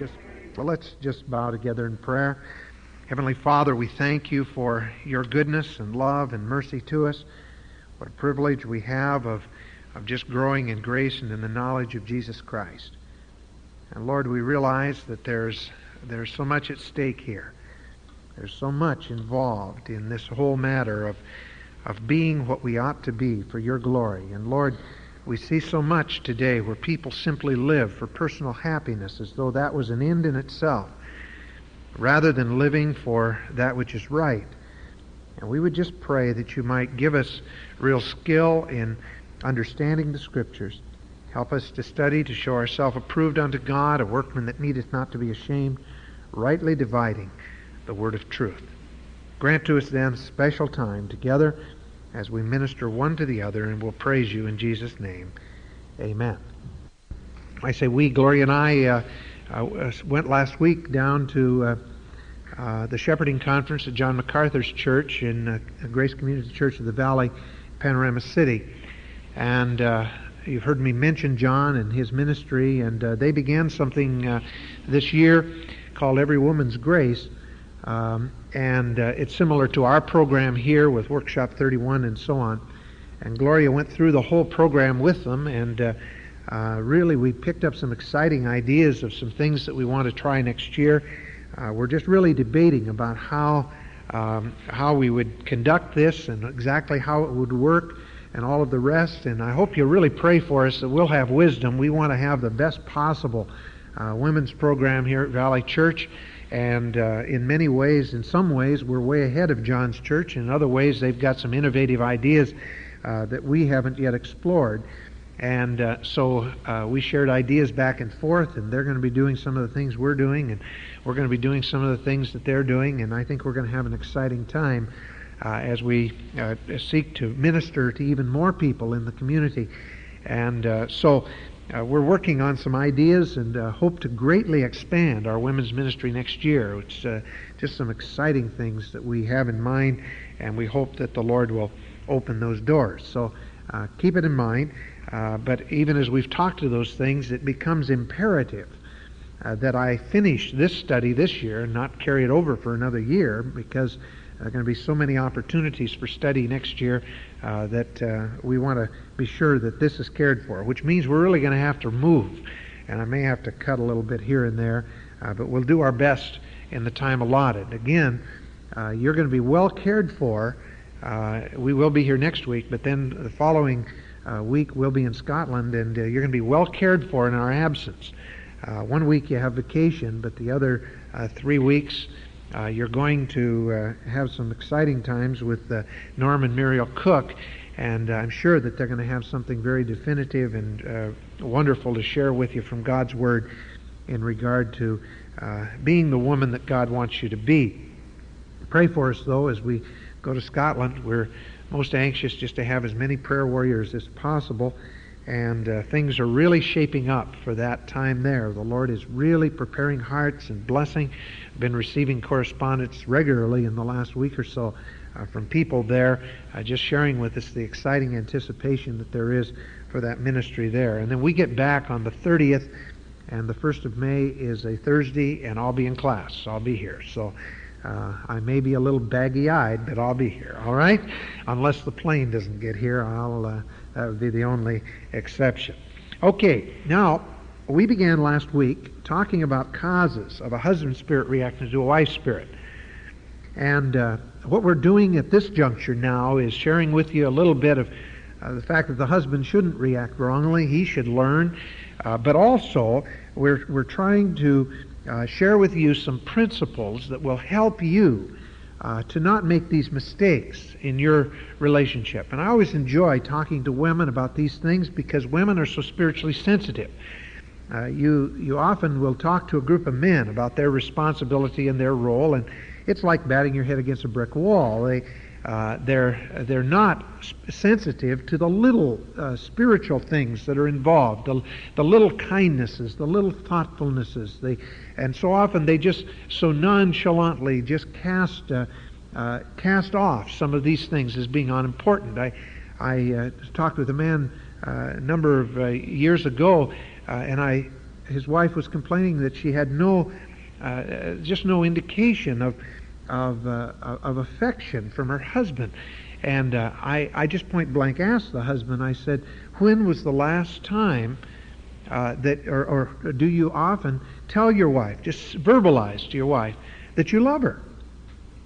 just well, let's just bow together in prayer. Heavenly Father, we thank you for your goodness and love and mercy to us. What a privilege we have of, of just growing in grace and in the knowledge of Jesus Christ. And Lord, we realize that there's there's so much at stake here. There's so much involved in this whole matter of of being what we ought to be for your glory. And Lord, we see so much today where people simply live for personal happiness as though that was an end in itself, rather than living for that which is right. And we would just pray that you might give us real skill in understanding the Scriptures. Help us to study, to show ourselves approved unto God, a workman that needeth not to be ashamed, rightly dividing the word of truth. Grant to us then special time together as we minister one to the other, and we'll praise you in Jesus' name. Amen. I say we, Gloria and I, uh, uh, went last week down to uh, uh the shepherding conference at John MacArthur's church in uh, Grace Community Church of the Valley, Panorama City. And you've heard me mention John and his ministry, and they began something this year called Every Woman's Grace. Um, and uh, it's similar to our program here with Workshop 31 and so on. And Gloria went through the whole program with them, and uh, uh, really we picked up some exciting ideas of some things that we want to try next year. Uh, we're just really debating about how um, how we would conduct this and exactly how it would work and all of the rest. And I hope you really pray for us that we'll have wisdom. We want to have the best possible uh, women's program here at Valley Church. And uh, in many ways, in some ways, we're way ahead of John's church. In other ways, they've got some innovative ideas uh, that we haven't yet explored. And uh, so uh, we shared ideas back and forth, and they're going to be doing some of the things we're doing, and we're going to be doing some of the things that they're doing. And I think we're going to have an exciting time uh, as we uh, seek to minister to even more people in the community. And so uh, we're working on some ideas and uh, hope to greatly expand our women's ministry next year. It's uh, just some exciting things that we have in mind, and we hope that the Lord will open those doors. So uh, keep it in mind. Uh, but even as we've talked to those things, it becomes imperative uh, that I finish this study this year and not carry it over for another year because there are going to be so many opportunities for study next year uh, that uh, we want to be sure that this is cared for, which means we're really going to have to move. And I may have to cut a little bit here and there, uh, but we'll do our best in the time allotted. Again, uh, you're going to be well cared for. Uh, we will be here next week, but then the following uh, week we'll be in Scotland, and you're going to be well cared for in our absence. one week you have vacation, but the other three weeks uh, you're going to uh, have some exciting times with uh, Norm and Muriel Cook, and I'm sure that they're going to have something very definitive and uh, wonderful to share with you from God's Word in regard to uh, being the woman that God wants you to be. Pray for us, though, as we go to Scotland. We're most anxious just to have as many prayer warriors as possible and uh, things are really shaping up for that time there. The Lord is really preparing hearts and blessing. I've been receiving correspondence regularly in the last week or so uh, from people there, uh, just sharing with us the exciting anticipation that there is for that ministry there. And then we get back on the 30th, and the 1st of May is a Thursday, and I'll be in class. I'll be here. So uh, I may be a little baggy-eyed, but I'll be here. All right, unless the plane doesn't get here, I'll uh, that would be the only exception. Okay, now, we began last week talking about causes of a husband spirit reacting to a wife spirit. And uh, what we're doing at this juncture now is sharing with you a little bit of uh, the fact that the husband shouldn't react wrongly. He should learn. Uh, but also, we're, we're trying to uh, share with you some principles that will help you uh, to not make these mistakes in your relationship. And I always enjoy talking to women about these things because women are so spiritually sensitive. Uh, you, you often will talk to a group of men about their responsibility and their role, and it's like batting your head against a brick wall. They, uh, they're, they're not sensitive to the little uh, spiritual things that are involved, the, the little kindnesses, the little thoughtfulnesses. They, and so often they just so nonchalantly just cast, uh, uh, cast off some of these things as being unimportant. I, I uh, talked with a man a number of years ago, and I his wife was complaining that she had no, just no indication of, of, uh, of affection from her husband. And uh, I, I just point blank asked the husband, I said, when was the last time uh, that, or, or do you often tell your wife, just verbalize to your wife, that you love her?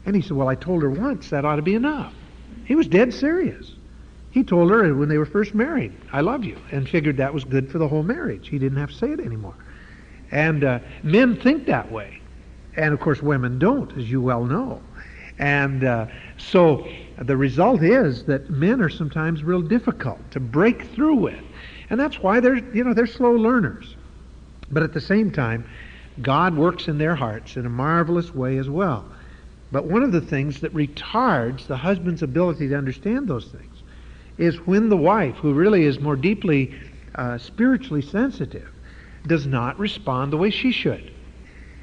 And he said, well, I told her once, that ought to be enough. He was dead serious. He told her when they were first married, I love you, and figured that was good for the whole marriage. He didn't have to say it anymore. And uh, men think that way. And of course, women don't, as you well know. And uh, so the result is that men are sometimes real difficult to break through with. And that's why they're, you know, they're slow learners. But at the same time, God works in their hearts in a marvelous way as well. But one of the things that retards the husband's ability to understand those things is when the wife, who really is more deeply uh, spiritually sensitive, does not respond the way she should.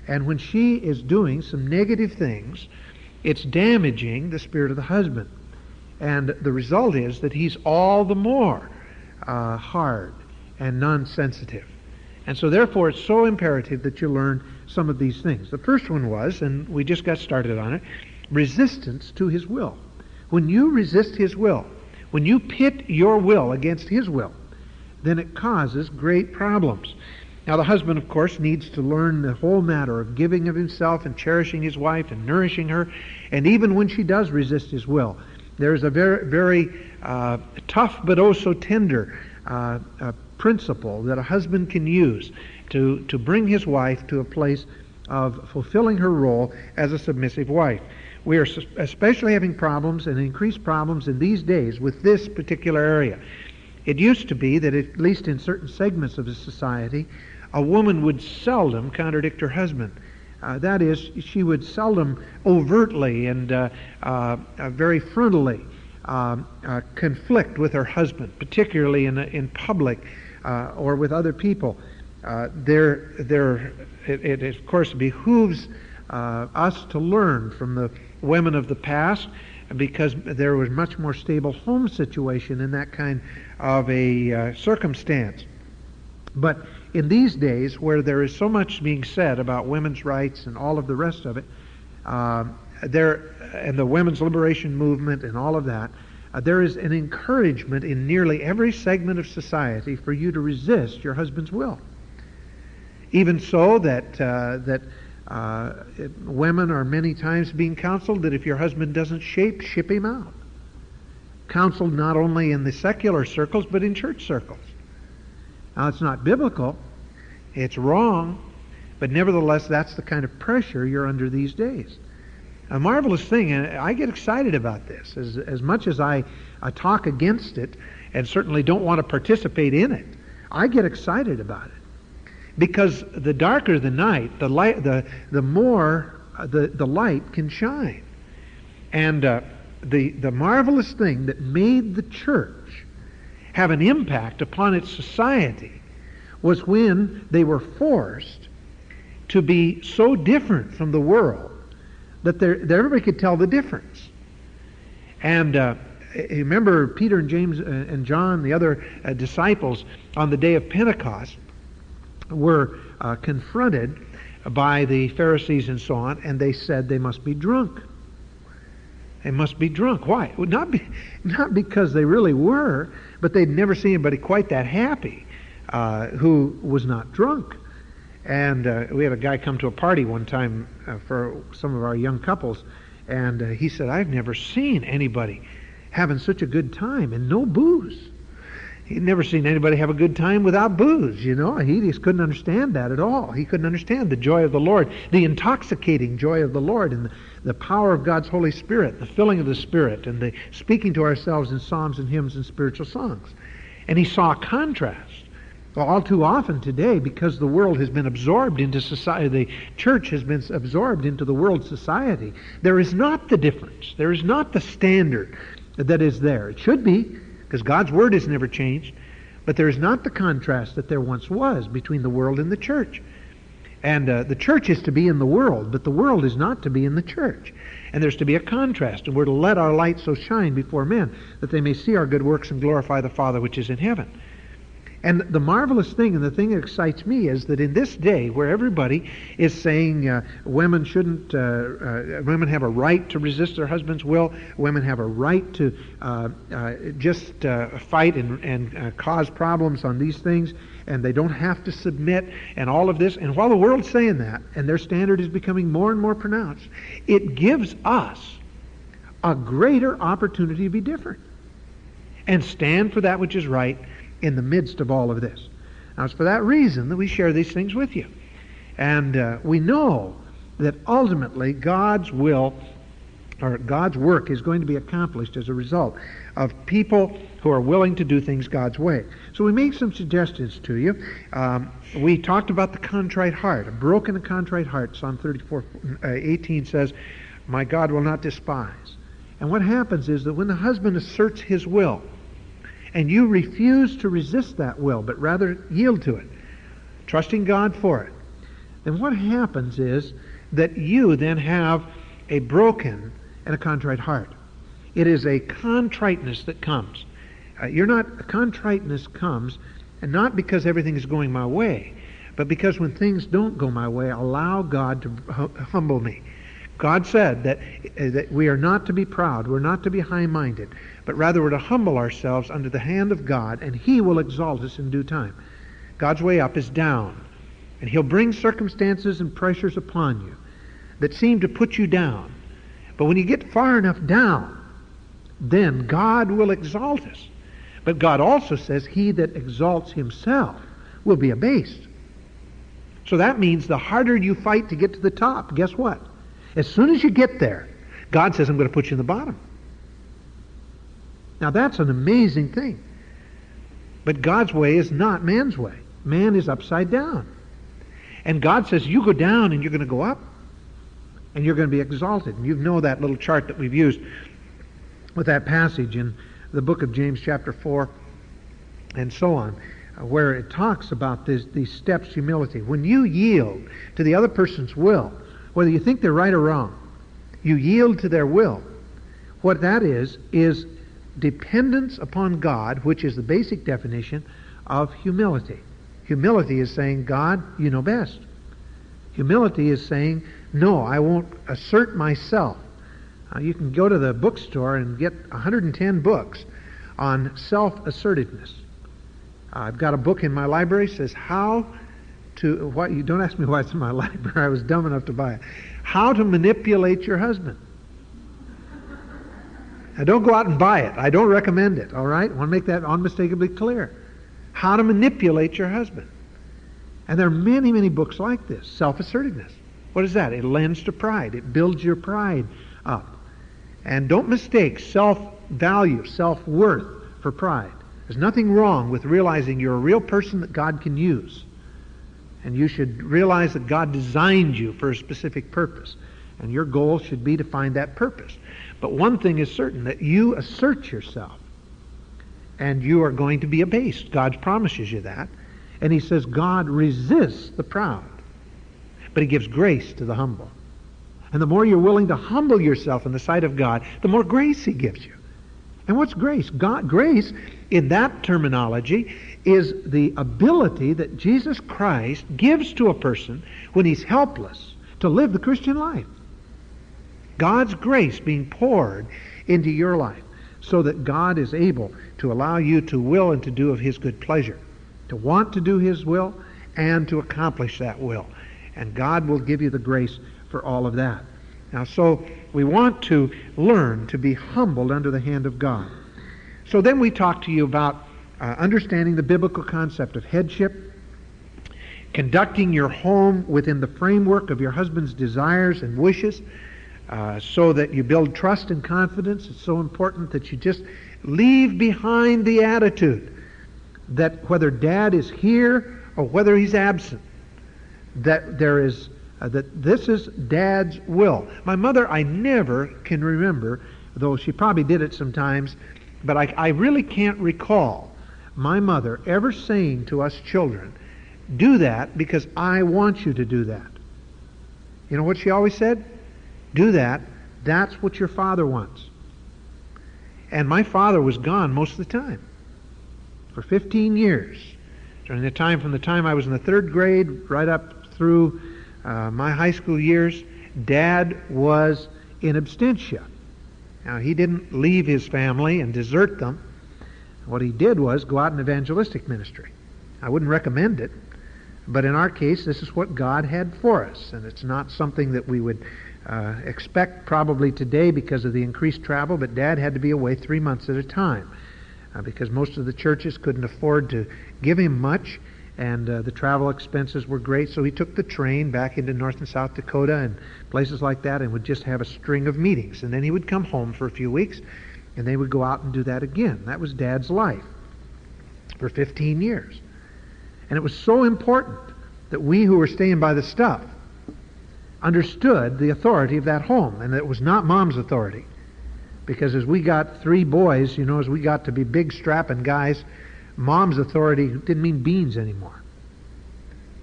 And when she is doing some negative things, it's damaging the spirit of the husband. And the result is that he's all the more uh, hard and non sensitive. And so, therefore, it's so imperative that you learn some of these things. The first one was, and we just got started on it, resistance to his will. When you resist his will, when you pit your will against his will, then it causes great problems. Now, the husband, of course, needs to learn the whole matter of giving of himself and cherishing his wife and nourishing her. And even when she does resist his will, there's a very, very uh, tough but also tender uh, uh, principle that a husband can use to, to bring his wife to a place of fulfilling her role as a submissive wife. We are especially having problems and increased problems in these days with this particular area. It used to be that, at least in certain segments of the society, a woman would seldom contradict her husband. Uh, that is, she would seldom overtly and uh, uh, uh very frontally um, uh, conflict with her husband, particularly in, in public uh, or with other people. there, there, it, it, of course behooves us to learn from the women of the past because there was much more stable home situation in that kind of a uh, circumstance. But in these days, where there is so much being said about women's rights and all of the rest of it, uh, there and the women's liberation movement and all of that, uh, there is an encouragement in nearly every segment of society for you to resist your husband's will. Even so that uh, that uh, women are many times being counseled that if your husband doesn't shape, ship him out. Counseled not only in the secular circles, but in church circles. Now, it's not biblical, it's wrong, but nevertheless, that's the kind of pressure you're under these days. A marvelous thing, and I get excited about this. As, as much as I, I talk against it and certainly don't want to participate in it, I get excited about it because the darker the night, the light, the the more uh, the the light can shine. And uh, the the marvelous thing that made the church have an impact upon its society was when they were forced to be so different from the world that, that everybody could tell the difference. And uh, remember Peter and James uh, and John, the other uh, disciples, on the day of Pentecost, were uh, confronted by the Pharisees and so on, and they said they must be drunk. They must be drunk. Why? Not, be, not because they really were, but they'd never seen anybody quite that happy uh, who was not drunk. And uh, we had a guy come to a party one time uh, for some of our young couples, and uh, he said, I've never seen anybody having such a good time and no booze. He'd never seen anybody have a good time without booze, you know. He just couldn't understand that at all. He couldn't understand the joy of the Lord, the intoxicating joy of the Lord, and the, power of God's Holy Spirit, the filling of the Spirit, and the speaking to ourselves in psalms and hymns and spiritual songs. And he saw a contrast. Well, all too often today, because the world has been absorbed into society, the church has been absorbed into the world society, there is not the difference. There is not the standard that is there. It should be, because God's Word has never changed. But there is not the contrast that there once was between the world and the church. And uh, the church is to be in the world, but the world is not to be in the church. And there's to be a contrast, and we're to let our light so shine before men that they may see our good works and glorify the Father which is in heaven. And the marvelous thing, and the thing that excites me, is that in this day where everybody is saying uh, women shouldn't, uh, uh, women have a right to resist their husband's will, women have a right to uh, uh, just uh, fight and, and cause problems on these things, and they don't have to submit, and all of this. And while the world's saying that, and their standard is becoming more and more pronounced, it gives us a greater opportunity to be different and stand for that which is right in the midst of all of this. Now, it's for that reason that we share these things with you. And uh, we know that ultimately God's will or God's work is going to be accomplished as a result of people who are willing to do things God's way. So we make some suggestions to you. Um, we talked about the contrite heart, a broken and contrite heart. Psalm 34, uh, 18 says, My God will not despise. And what happens is that when the husband asserts his will, and you refuse to resist that will, but rather yield to it, trusting God for it, then what happens is that you then have a broken and a contrite heart. It is a contriteness that comes. Uh, you're not, contriteness comes, and not because everything is going my way, but because when things don't go my way, allow God to humble me. God said that, uh, that we are not to be proud, we're not to be high minded, but rather we're to humble ourselves under the hand of God, and He will exalt us in due time. God's way up is down, and He'll bring circumstances and pressures upon you that seem to put you down. But when you get far enough down, then God will exalt us. But God also says, He that exalts himself will be abased. So that means the harder you fight to get to the top, guess what? As soon as you get there, God says, I'm going to put you in the bottom. Now that's an amazing thing. But God's way is not man's way. Man is upside down. And God says, you go down and you're going to go up. And you're going to be exalted. And you know that little chart that we've used with that passage in the book of James chapter 4 and so on, uh, where it talks about this, these steps, humility. When you yield to the other person's will, whether you think they're right or wrong, you yield to their will. What that is, is dependence upon God, which is the basic definition of humility. Humility is saying, God, you know best. Humility is saying, no, I won't assert myself. Uh, you can go to the bookstore and get 110 books on self-assertiveness. Uh, I've got a book in my library that says how to what you don't ask me why it's in my library. I was dumb enough to buy it. How to manipulate your husband. Now don't go out and buy it. I don't recommend it, all right? I want to make that unmistakably clear. How to manipulate your husband. And there are many, many books like this. Self-assertiveness. What is that? It lends to pride. It builds your pride up. And don't mistake self-value, self-worth for pride. There's nothing wrong with realizing you're a real person that God can use. And you should realize that God designed you for a specific purpose. And your goal should be to find that purpose. But one thing is certain, that you assert yourself. And you are going to be abased. God promises you that. And he says God resists the proud. But he gives grace to the humble. And the more you're willing to humble yourself in the sight of God, the more grace he gives you. And what's grace? God, grace, in that terminology, is the ability that Jesus Christ gives to a person when he's helpless to live the Christian life. God's grace being poured into your life so that God is able to allow you to will and to do of his good pleasure, to want to do his will and to accomplish that will. And God will give you the grace for all of that. Now, so we want to learn to be humbled under the hand of God. So then we talk to you about uh, understanding the biblical concept of headship, conducting your home within the framework of your husband's desires and wishes, uh, so that you build trust and confidence. It's so important that you just leave behind the attitude that whether dad is here or whether he's absent, that there is uh, that this is Dad's will. My mother, I never can remember, though she probably did it sometimes, but I, I really can't recall my mother ever saying to us children, do that because I want you to do that. You know what she always said? Do that. That's what your father wants. And my father was gone most of the time. For 15 years. During the time from the time I was in the third grade right up through uh, my high school years, Dad was in absentia. Now, he didn't leave his family and desert them. What he did was go out in evangelistic ministry. I wouldn't recommend it, but in our case, this is what God had for us, and it's not something that we would uh, expect probably today because of the increased travel, but Dad had to be away three months at a time uh, because most of the churches couldn't afford to give him much, and uh, the travel expenses were great. So he took the train back into North and South Dakota and places like that, and would just have a string of meetings. And then he would come home for a few weeks, and they would go out and do that again. That was Dad's life for 15 years. And it was so important that we who were staying by the stuff understood the authority of that home, and that it was not Mom's authority. Because as we got three boys, you know, as we got to be big strapping guys, Mom's authority didn't mean beans anymore.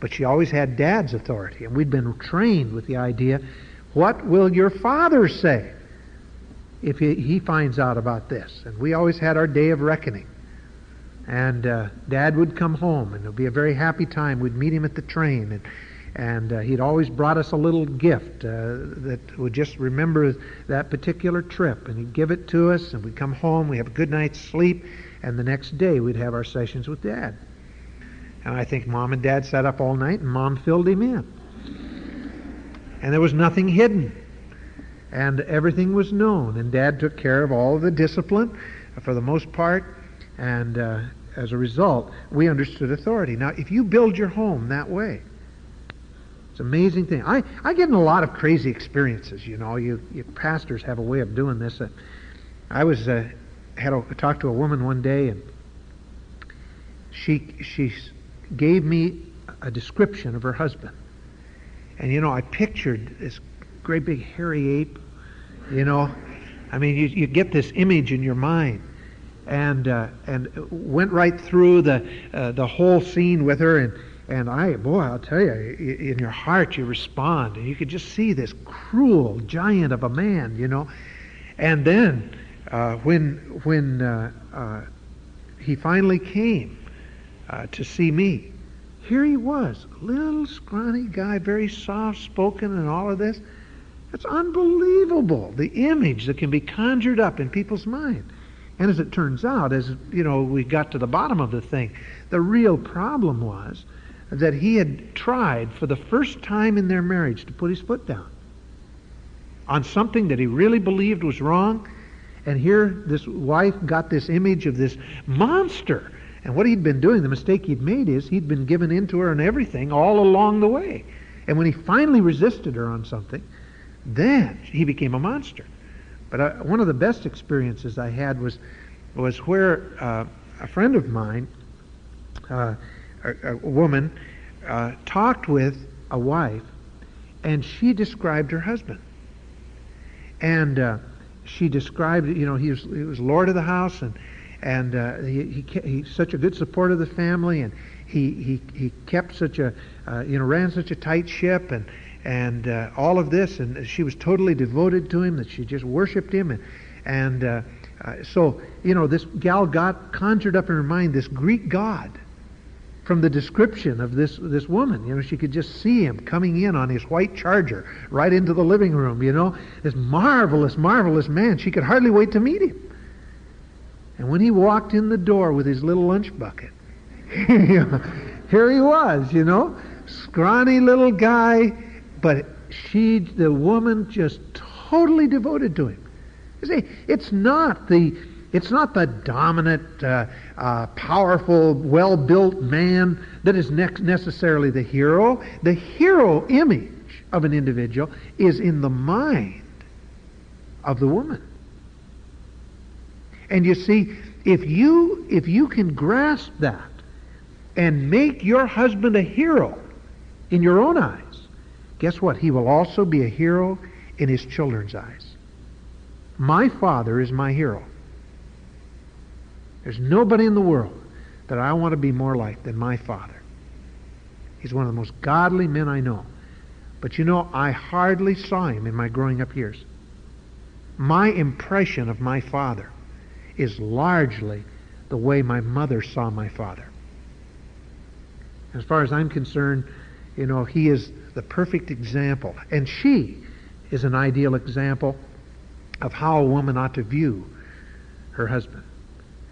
But she always had Dad's authority, and we'd been trained with the idea, what will your father say if he, he finds out about this? And we always had our day of reckoning. And uh, Dad would come home, and it would be a very happy time. We'd meet him at the train, and and uh, he'd always brought us a little gift uh, that would just remember that particular trip. And he'd give it to us, and we'd come home, we'd have a good night's sleep, and the next day we'd have our sessions with Dad. And I think Mom and Dad sat up all night, and Mom filled him in. And there was nothing hidden. And everything was known. And Dad took care of all of the discipline for the most part. And uh, as a result, we understood authority. Now, if you build your home that way, it's an amazing thing. I, I get in a lot of crazy experiences, you know. You, you pastors have a way of doing this. Uh, I was uh, had a, talked to a woman one day, and she she gave me a description of her husband. And you know, I pictured this great big hairy ape. You know, I mean, you you get this image in your mind, and uh, and went right through the uh, the whole scene with her, and and I, boy, I'll tell you, in your heart you respond. And you could just see this cruel giant of a man, you know. And then uh, when, when uh, uh, he finally came uh, to see me, here he was, little scrawny guy, very soft spoken and all of this. It's unbelievable, the image that can be conjured up in people's mind. And as it turns out, as you know, we got to the bottom of the thing, the real problem was that he had tried for the first time in their marriage to put his foot down on something that he really believed was wrong. And here this wife got this image of this monster. And what he'd been doing, the mistake he'd made is he'd been given into her and everything all along the way. And when he finally resisted her on something, then he became a monster. But I, one of the best experiences I had was was where uh, a friend of mine uh, a, a woman uh, talked with a wife, and she described her husband. And uh, she described, you know, he was, he was lord of the house, and and uh, he, he he's such a good support of the family, and he he he kept such a uh, you know ran such a tight ship, and and uh, all of this, and she was totally devoted to him that she just worshipped him, and and uh, so you know this gal got conjured up in her mind this Greek god from the description of this, this woman. You know, she could just see him coming in on his white charger right into the living room, you know. This marvelous, marvelous man. She could hardly wait to meet him. And when he walked in the door with his little lunch bucket, here he was, you know, scrawny little guy, but she, the woman, just totally devoted to him. You see, it's not the it's not the dominant, uh, uh, powerful, well built man that is ne- necessarily the hero. The hero image of an individual is in the mind of the woman. And you see, if you, if you can grasp that and make your husband a hero in your own eyes, guess what? He will also be a hero in his children's eyes. My father is my hero. There's nobody in the world that I want to be more like than my father. He's one of the most godly men I know. But you know, I hardly saw him in my growing up years. My impression of my father is largely the way my mother saw my father. As far as I'm concerned, you know, he is the perfect example. And she is an ideal example of how a woman ought to view her husband.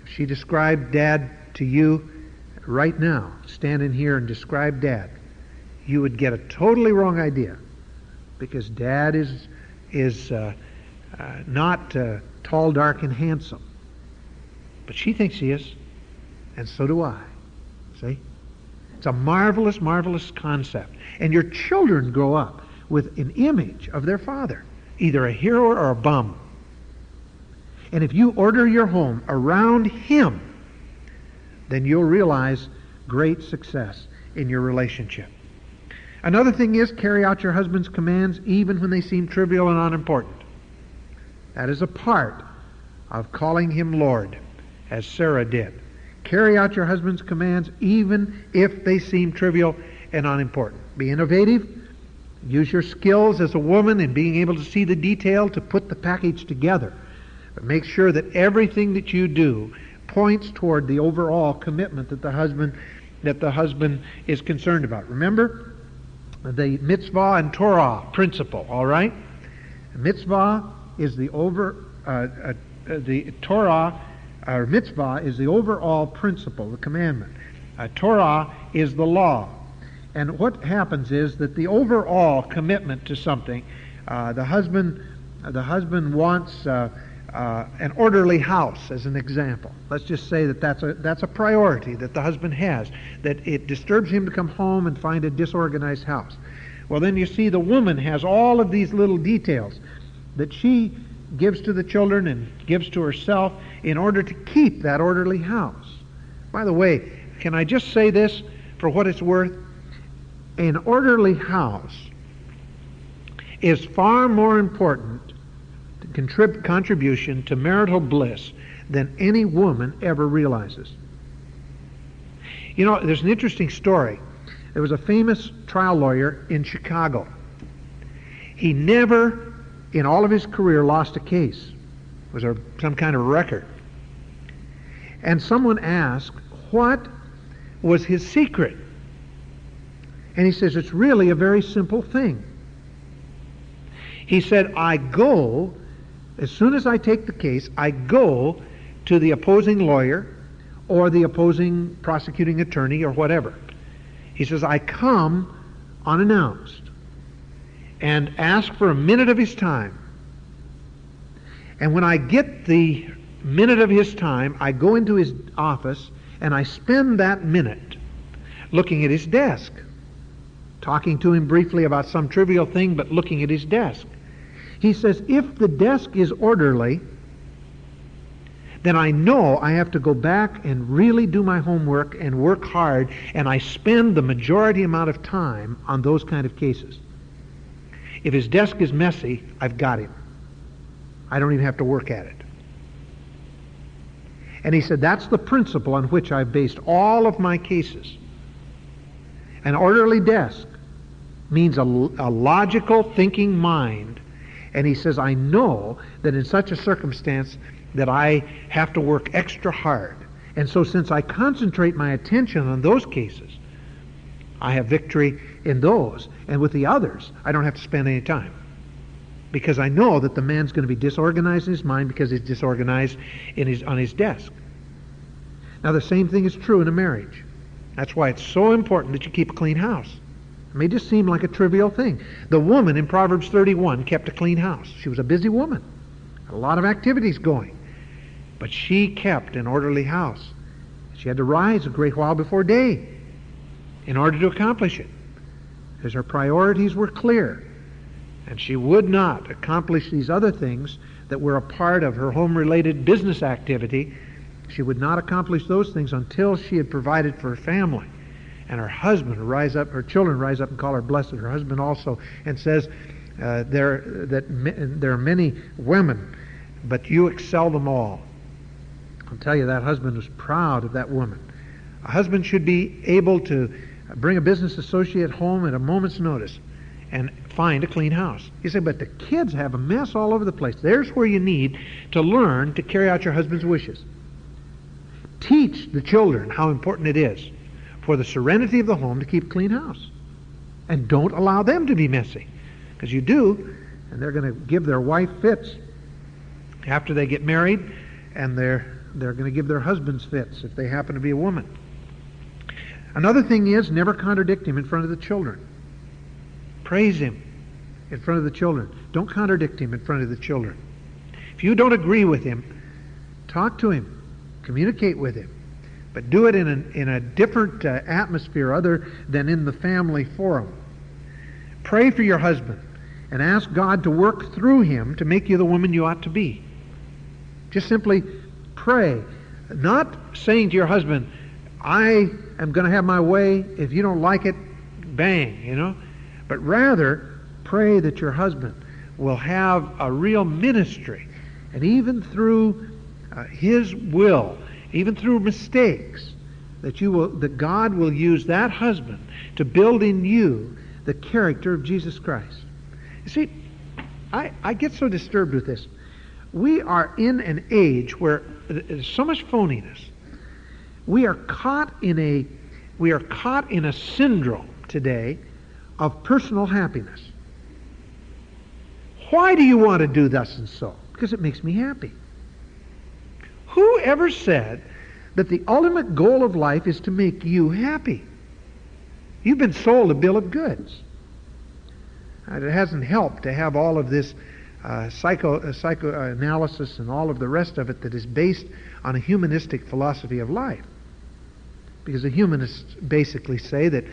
She described dad to you. Right now, standing here and describe dad, you would get a totally wrong idea because dad is is uh, uh, not uh, tall, dark, and handsome, but she thinks he is, and so do I. See, it's a marvelous, marvelous concept, and your children grow up with an image of their father, either a hero or a bum. And if you order your home around him, then you'll realize great success in your relationship. Another thing is carry out your husband's commands even when they seem trivial and unimportant. That is a part of calling him Lord, as Sarah did. Carry out your husband's commands even if they seem trivial and unimportant. Be innovative. Use your skills as a woman in being able to see the detail to put the package together. But make sure that everything that you do points toward the overall commitment that the husband that the husband is concerned about. Remember, the mitzvah and Torah principle, all right? Mitzvah is the over, uh, uh, the Torah, or mitzvah is the overall principle, the commandment. Uh, Torah is the law. And what happens is that the overall commitment to something, uh, the husband, the husband wants uh, an orderly house, as an example. Let's just say that that's a, that's a priority that the husband has, that it disturbs him to come home and find a disorganized house. Well, then you see the woman has all of these little details that she gives to the children and gives to herself in order to keep that orderly house. By the way, can I just say this for what it's worth? An orderly house is far more important contrib- contribution to marital bliss than any woman ever realizes. You know, there's an interesting story. There was a famous trial lawyer in Chicago. He never, in all of his career, lost a case. Was a, some kind of record. And someone asked, what was his secret? And he says, it's really a very simple thing. He said, I go as soon as I take the case, I go to the opposing lawyer or the opposing prosecuting attorney or whatever. He says, I come unannounced and ask for a minute of his time. And when I get the minute of his time, I go into his office and I spend that minute looking at his desk, talking to him briefly about some trivial thing, but looking at his desk. He says, if the desk is orderly, then I know I have to go back and really do my homework and work hard, and I spend the majority amount of time on those kind of cases. If his desk is messy, I've got him. I don't even have to work at it. And he said, that's the principle on which I've based all of my cases. An orderly desk means a, a logical thinking mind and he says, I know that in such a circumstance that I have to work extra hard. And so since I concentrate my attention on those cases, I have victory in those. And with the others, I don't have to spend any time. Because I know that the man's going to be disorganized in his mind because he's disorganized in his, on his desk. Now, the same thing is true in a marriage. That's why it's so important that you keep a clean house. May just seem like a trivial thing. The woman in Proverbs 31 kept a clean house. She was a busy woman, a lot of activities going. But she kept an orderly house. She had to rise a great while before day in order to accomplish it, because her priorities were clear. And she would not accomplish these other things that were a part of her home related business activity. She would not accomplish those things until she had provided for her family and her husband rise up, her children rise up and call her blessed. Her husband also, and says uh, there that there are many women, but you excel them all. I'll tell you that husband was proud of that woman. A husband should be able to bring a business associate home at a moment's notice and find a clean house. You say, but the kids have a mess all over the place. There's where you need to learn to carry out your husband's wishes. Teach the children how important it is for the serenity of the home to keep clean house. And don't allow them to be messy. Because you do, and they're going to give their wife fits after they get married, and they're, they're going to give their husbands fits if they happen to be a woman. Another thing is never contradict him in front of the children. Praise him in front of the children. Don't contradict him in front of the children. If you don't agree with him, talk to him, communicate with him, but do it in a, in a different uh, atmosphere other than in the family forum. Pray for your husband and ask God to work through him to make you the woman you ought to be. Just simply pray. Not saying to your husband, I am going to have my way. If you don't like it, bang, you know. But rather, pray that your husband will have a real ministry. And even through uh, his will, even through mistakes, that you will that God will use that husband to build in you the character of Jesus Christ. You see, I, I get so disturbed with this. We are in an age where there's so much phoniness. We are caught in a we are caught in a syndrome today of personal happiness. Why do you want to do thus and so? Because it makes me happy. Who ever said that the ultimate goal of life is to make you happy? You've been sold a bill of goods. It hasn't helped to have all of this uh, psycho, uh, psychoanalysis and all of the rest of it that is based on a humanistic philosophy of life. Because the humanists basically say that,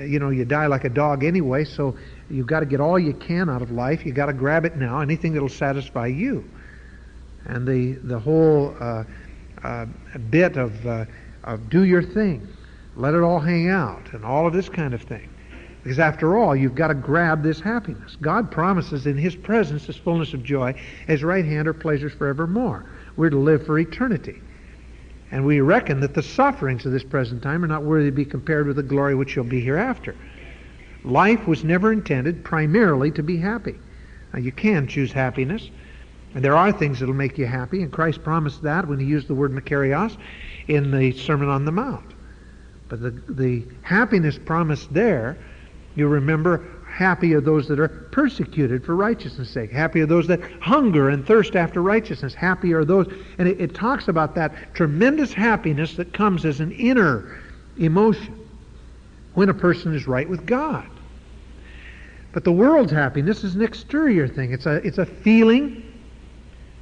uh, you know, you die like a dog anyway, so you've got to get all you can out of life. You've got to grab it now, anything that'll satisfy you. And the, the whole uh, uh, bit of, uh, of do your thing, let it all hang out, and all of this kind of thing. Because after all, you've got to grab this happiness. God promises in His presence is fullness of joy. His right hand are pleasures forevermore. We're to live for eternity. And we reckon that the sufferings of this present time are not worthy to be compared with the glory which shall be hereafter. Life was never intended primarily to be happy. Now, you can choose happiness, and there are things that will make you happy, and Christ promised that when he used the word makarios in the Sermon on the Mount. But the, the happiness promised there you remember, happy are those that are persecuted for righteousness' sake. Happy are those that hunger and thirst after righteousness. Happy are those. And it, it talks about that tremendous happiness that comes as an inner emotion when a person is right with God. But the world's happiness is an exterior thing. It's a, it's a feeling.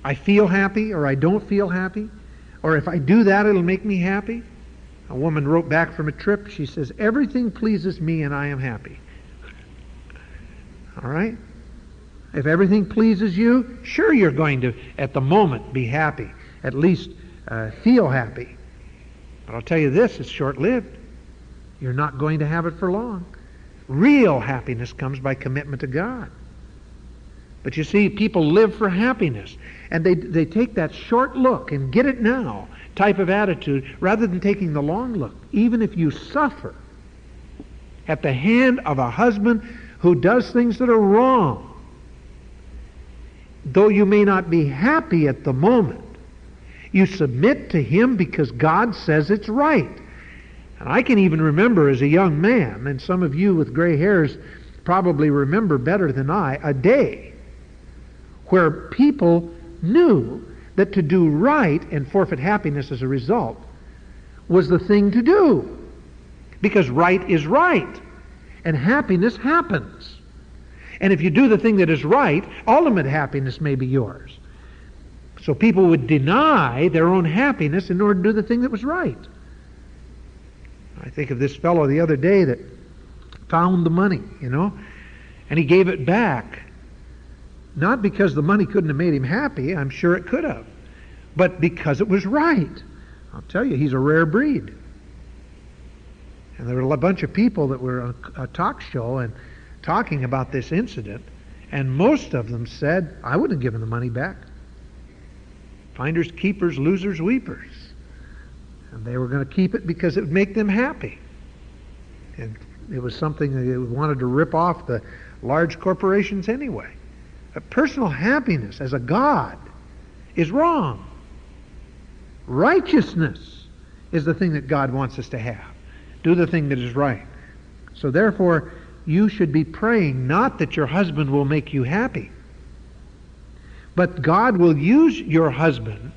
I feel happy or I don't feel happy. Or if I do that, it'll make me happy. A woman wrote back from a trip. She says, Everything pleases me and I am happy. All right? If everything pleases you, sure you're going to, at the moment, be happy. At least uh, feel happy. But I'll tell you this it's short lived. You're not going to have it for long. Real happiness comes by commitment to God. But you see, people live for happiness. And they, they take that short look and get it now type of attitude rather than taking the long look. Even if you suffer at the hand of a husband who does things that are wrong, though you may not be happy at the moment, you submit to him because God says it's right. And I can even remember as a young man, and some of you with gray hairs probably remember better than I, a day where people knew that to do right and forfeit happiness as a result was the thing to do. Because right is right. And happiness happens. And if you do the thing that is right, ultimate happiness may be yours. So people would deny their own happiness in order to do the thing that was right. I think of this fellow the other day that found the money, you know, and he gave it back not because the money couldn't have made him happy, I'm sure it could have, but because it was right. I'll tell you, he's a rare breed. And there were a bunch of people that were on a talk show and talking about this incident, and most of them said, I wouldn't have given the money back. Finders, keepers, losers, weepers. And they were going to keep it because it would make them happy. And it was something they wanted to rip off the large corporations anyway personal happiness as a God is wrong. Righteousness is the thing that God wants us to have. do the thing that is right. So therefore, you should be praying not that your husband will make you happy, but God will use your husband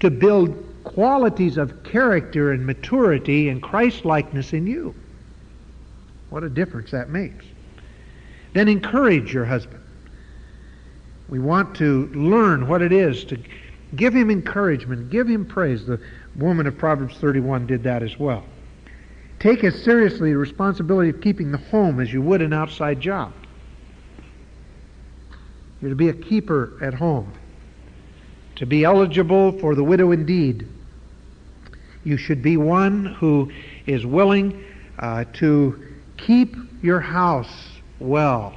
to build qualities of character and maturity and Christ-likeness in you. What a difference that makes. Then encourage your husband. We want to learn what it is to give him encouragement, give him praise. The woman of Proverbs 31 did that as well. Take as seriously the responsibility of keeping the home as you would an outside job. You're to be a keeper at home. To be eligible for the widow indeed. You should be one who is willing uh, to keep your house well.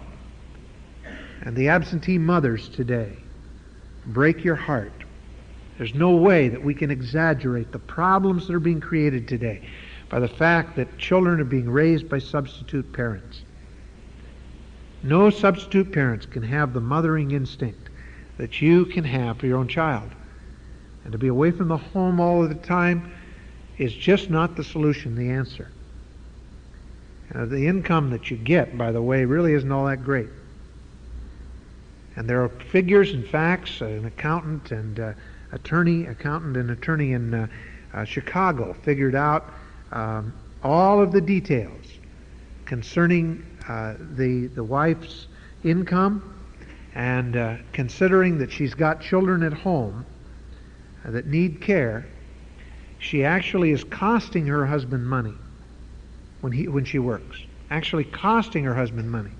And the absentee mothers today break your heart. There's no way that we can exaggerate the problems that are being created today by the fact that children are being raised by substitute parents. No substitute parents can have the mothering instinct that you can have for your own child. And to be away from the home all of the time is just not the solution, the answer. The income that you get, by the way, really isn't all that great. And there are figures and facts. An accountant and uh, attorney, accountant and attorney in uh, uh Chicago figured out um, all of the details concerning uh, the the wife's income, and uh, considering that she's got children at home that need care, she actually is costing her husband money when, he, when she works, actually costing her husband money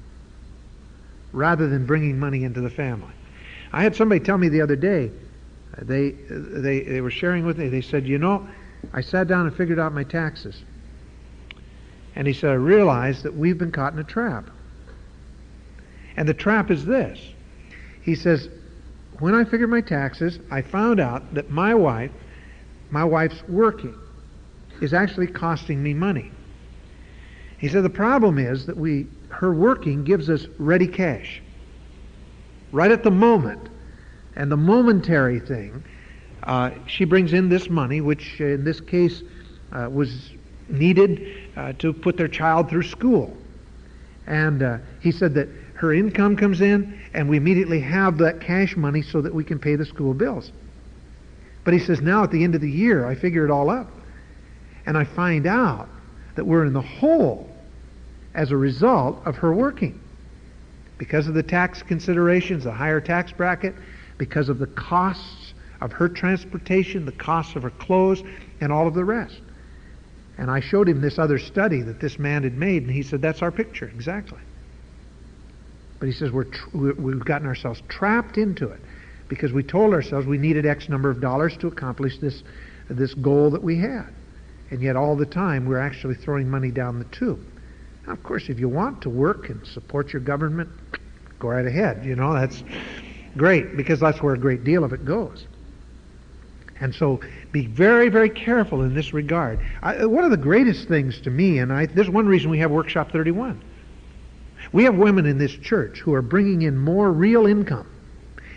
rather than bringing money into the family. I had somebody tell me the other day, they, they, they were sharing with me, they said, You know, I sat down and figured out my taxes. And he said, I realized that we've been caught in a trap. And the trap is this. He says, when I figured my taxes, I found out that my wife, my wife's working, is actually costing me money. He said the problem is that we, her working gives us ready cash. Right at the moment. And the momentary thing, uh, she brings in this money, which in this case uh, was needed uh, to put their child through school. And uh, he said that her income comes in, and we immediately have that cash money so that we can pay the school bills. But he says, now at the end of the year, I figure it all up. And I find out that we're in the hole as a result of her working. Because of the tax considerations, the higher tax bracket, because of the costs of her transportation, the costs of her clothes, and all of the rest. And I showed him this other study that this man had made, and he said, That's our picture, exactly. But he says, we're We've gotten ourselves trapped into it because we told ourselves we needed X number of dollars to accomplish this, this goal that we had. And yet, all the time, we're actually throwing money down the tube. Now, of course, if you want to work and support your government, go right ahead. You know, that's great because that's where a great deal of it goes. And so be very, very careful in this regard. I, one of the greatest things to me, and I, there's one reason we have Workshop 31. We have women in this church who are bringing in more real income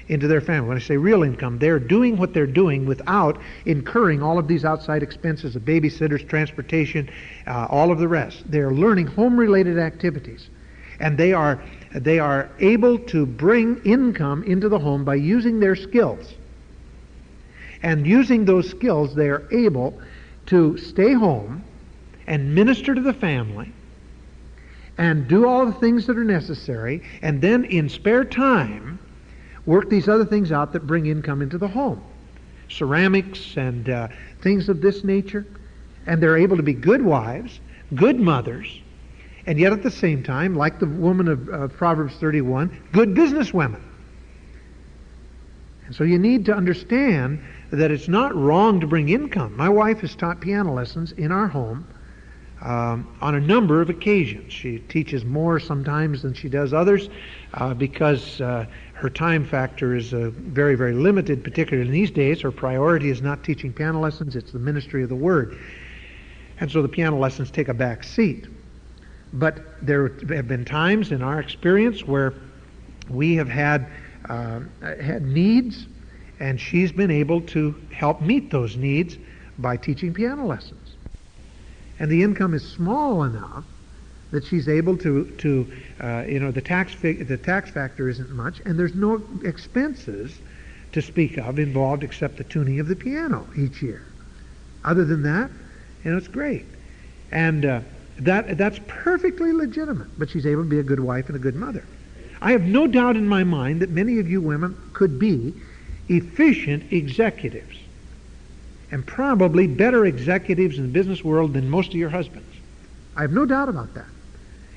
into their family. When I say real income, they're doing what they're doing without incurring all of these outside expenses of babysitters, transportation, uh, all of the rest. They're learning home-related activities, and they are they are able to bring income into the home by using their skills. And using those skills, they are able to stay home and minister to the family and do all the things that are necessary, and then in spare time work these other things out that bring income into the home ceramics and uh, things of this nature. And they're able to be good wives, good mothers, and yet at the same time, like the woman of uh, Proverbs 31, good businesswomen. And so you need to understand that it's not wrong to bring income. My wife has taught piano lessons in our home um, on a number of occasions. She teaches more sometimes than she does others uh, because uh, her time factor is uh, very, very limited, particularly in these days. Her priority is not teaching piano lessons, it's the ministry of the Word. And so the piano lessons take a back seat. But there have been times in our experience where we have had, uh, had needs, and she's been able to help meet those needs by teaching piano lessons. and the income is small enough that she's able to, to uh, you know, the tax, the tax factor isn't much, and there's no expenses to speak of involved except the tuning of the piano each year. Other than that, you know, it's great. And uh, that, that's perfectly legitimate, but she's able to be a good wife and a good mother. I have no doubt in my mind that many of you women could be efficient executives and probably better executives in the business world than most of your husbands. I have no doubt about that.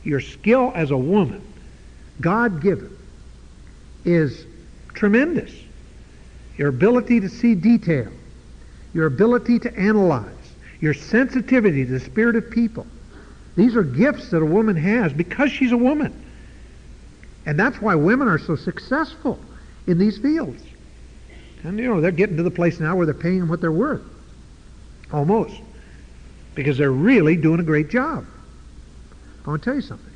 Your skill as a woman, God given, is tremendous. Your ability to see detail, your ability to analyze, your sensitivity to the spirit of people. These are gifts that a woman has because she's a woman. And that's why women are so successful in these fields. And, you know, they're getting to the place now where they're paying them what they're worth. Almost. Because they're really doing a great job. I want to tell you something.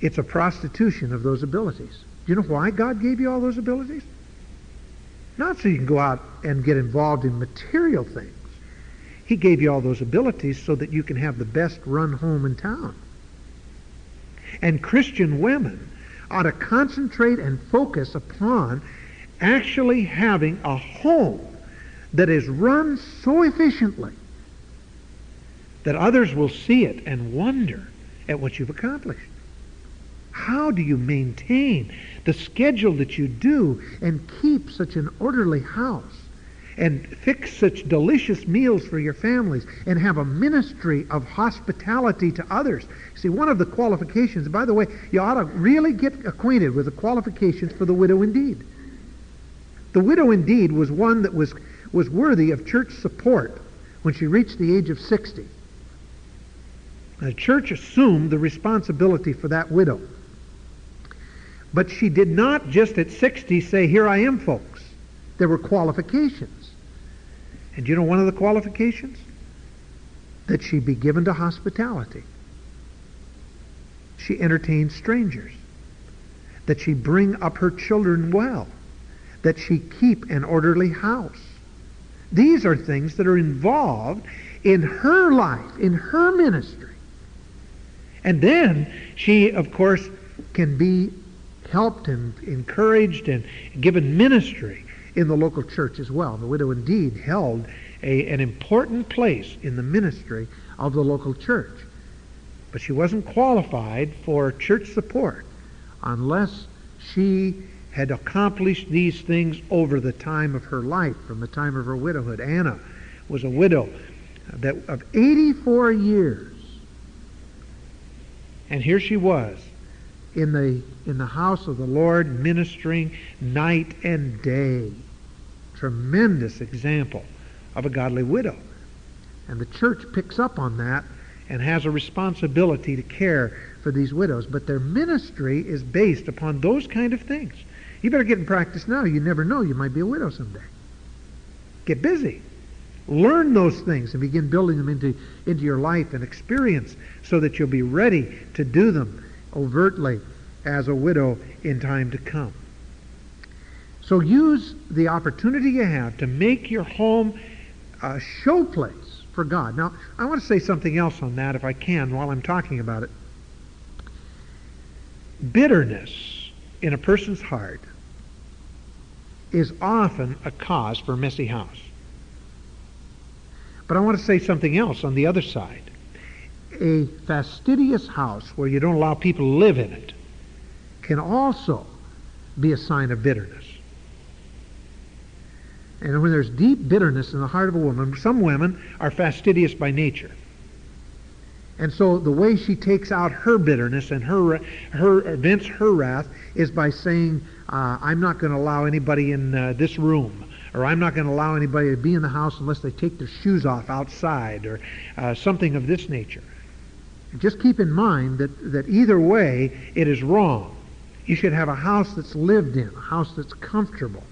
It's a prostitution of those abilities. Do you know why God gave you all those abilities? Not so you can go out and get involved in material things. He gave you all those abilities so that you can have the best run home in town. And Christian women ought to concentrate and focus upon actually having a home that is run so efficiently that others will see it and wonder at what you've accomplished. How do you maintain the schedule that you do and keep such an orderly house and fix such delicious meals for your families and have a ministry of hospitality to others? See, one of the qualifications, by the way, you ought to really get acquainted with the qualifications for the widow indeed. The widow indeed was one that was, was worthy of church support when she reached the age of 60. The church assumed the responsibility for that widow. But she did not just at 60 say, Here I am, folks. There were qualifications. And you know one of the qualifications? That she be given to hospitality. She entertained strangers. That she bring up her children well. That she keep an orderly house. These are things that are involved in her life, in her ministry. And then she, of course, can be helped and encouraged and given ministry in the local church as well. The widow indeed held a, an important place in the ministry of the local church. But she wasn't qualified for church support unless she had accomplished these things over the time of her life, from the time of her widowhood. Anna was a widow that of 84 years. And here she was in the, in the house of the Lord ministering night and day. Tremendous example of a godly widow. And the church picks up on that and has a responsibility to care for these widows. But their ministry is based upon those kind of things. You better get in practice now. You never know. You might be a widow someday. Get busy. Learn those things and begin building them into, into your life and experience so that you'll be ready to do them overtly as a widow in time to come. So use the opportunity you have to make your home a showplace for God. Now, I want to say something else on that if I can while I'm talking about it. Bitterness in a person's heart is often a cause for a messy house. But I want to say something else on the other side a fastidious house where you don't allow people to live in it can also be a sign of bitterness. And when there's deep bitterness in the heart of a woman, some women are fastidious by nature. And so the way she takes out her bitterness and her, her vents her wrath is by saying, uh, I'm not going to allow anybody in uh, this room, or I'm not going to allow anybody to be in the house unless they take their shoes off outside, or uh, something of this nature just keep in mind that, that either way, it is wrong. You should have a house that's lived in, a house that's comfortable,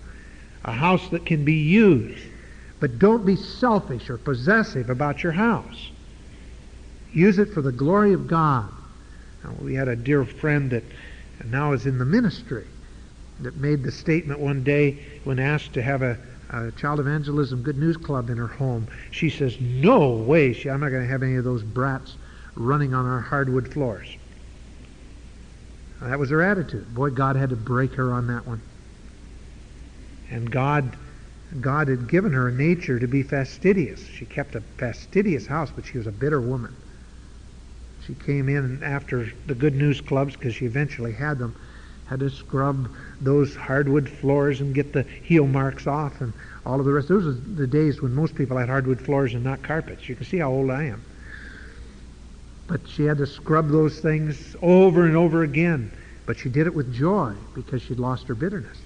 a house that can be used. But don't be selfish or possessive about your house. Use it for the glory of God. Now, we had a dear friend that now is in the ministry that made the statement one day when asked to have a, uh, Child Evangelism Good News Club in her home. She says, no way, she, I'm not going to have any of those brats running on our hardwood floors. That was her attitude. Boy, God had to break her on that one. And God, God had given her a nature to be fastidious. She kept a fastidious house, but she was a bitter woman. She came in after the good news clubs because she eventually had them had to scrub those hardwood floors and get the heel marks off and all of the rest. Those are the days when most people had hardwood floors and not carpets. You can see how old I am. But she had to scrub those things over and over again. But she did it with joy because she'd lost her bitterness.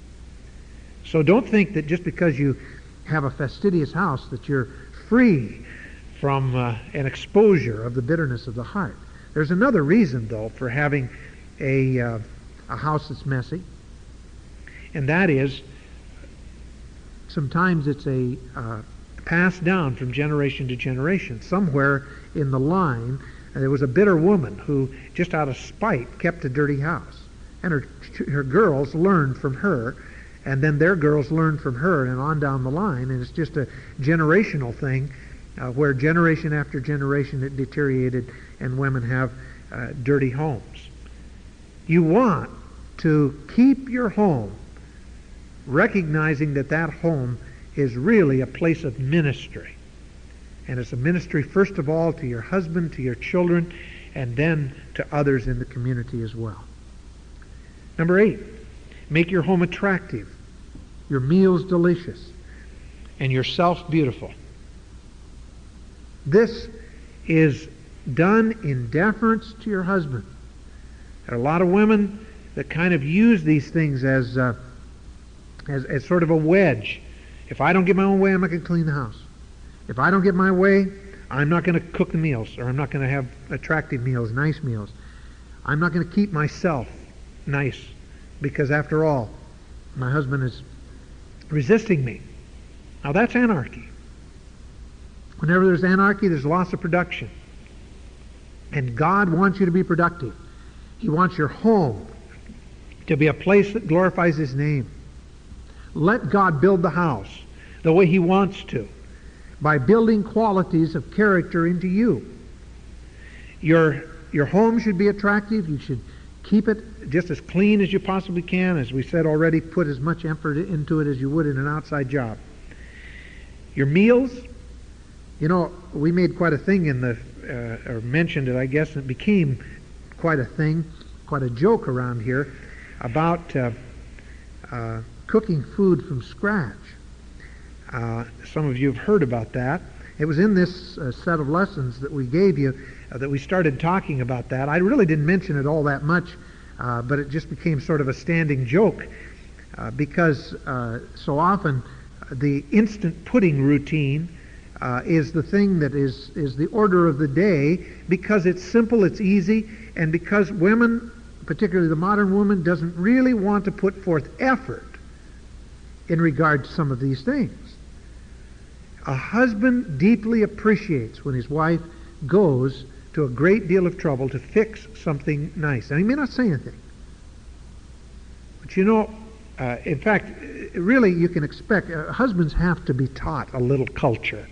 So don't think that just because you have a fastidious house that you're free from uh, an exposure of the bitterness of the heart. There's another reason, though, for having a uh, a house that's messy. And that is, sometimes it's a uh, passed down from generation to generation. Somewhere in the line, uh, there was a bitter woman who, just out of spite, kept a dirty house. And her, her girls learned from her, and then their girls learned from her, and on down the line. And it's just a generational thing uh, where generation after generation it deteriorated, and women have uh, dirty homes. You want to keep your home recognizing that that home is really a place of ministry. And it's a ministry, first of all, to your husband, to your children, and then to others in the community as well. Number eight, make your home attractive, your meals delicious, and yourself beautiful. This is done in deference to your husband. There are a lot of women that kind of use these things as, uh, as, as sort of a wedge. If I don't get my own way, I'm not going to clean the house. If I don't get my way, I'm not going to cook the meals, or I'm not going to have attractive meals, nice meals. I'm not going to keep myself nice, because after all, my husband is resisting me. Now that's anarchy. Whenever there's anarchy, there's loss of production. And God wants you to be productive. He wants your home to be a place that glorifies His name. Let God build the house the way He wants to by building qualities of character into you. Your, your home should be attractive. You should keep it just as clean as you possibly can. As we said already, put as much effort into it as you would in an outside job. Your meals, you know, we made quite a thing in the, uh, or mentioned it, I guess, and it became quite a thing, quite a joke around here about uh, uh, cooking food from scratch. Uh, some of you have heard about that. It was in this uh, set of lessons that we gave you uh, that we started talking about that. I really didn't mention it all that much, but it just became sort of a standing joke because so often the instant pudding routine uh, is the thing that is, is the order of the day because it's simple, it's easy, and because women particularly the modern woman, doesn't really want to put forth effort in regard to some of these things. A husband deeply appreciates when his wife goes to a great deal of trouble to fix something nice. And he may not say anything. But you know, uh, in fact, really you can expect, uh, husbands have to be taught a little culture.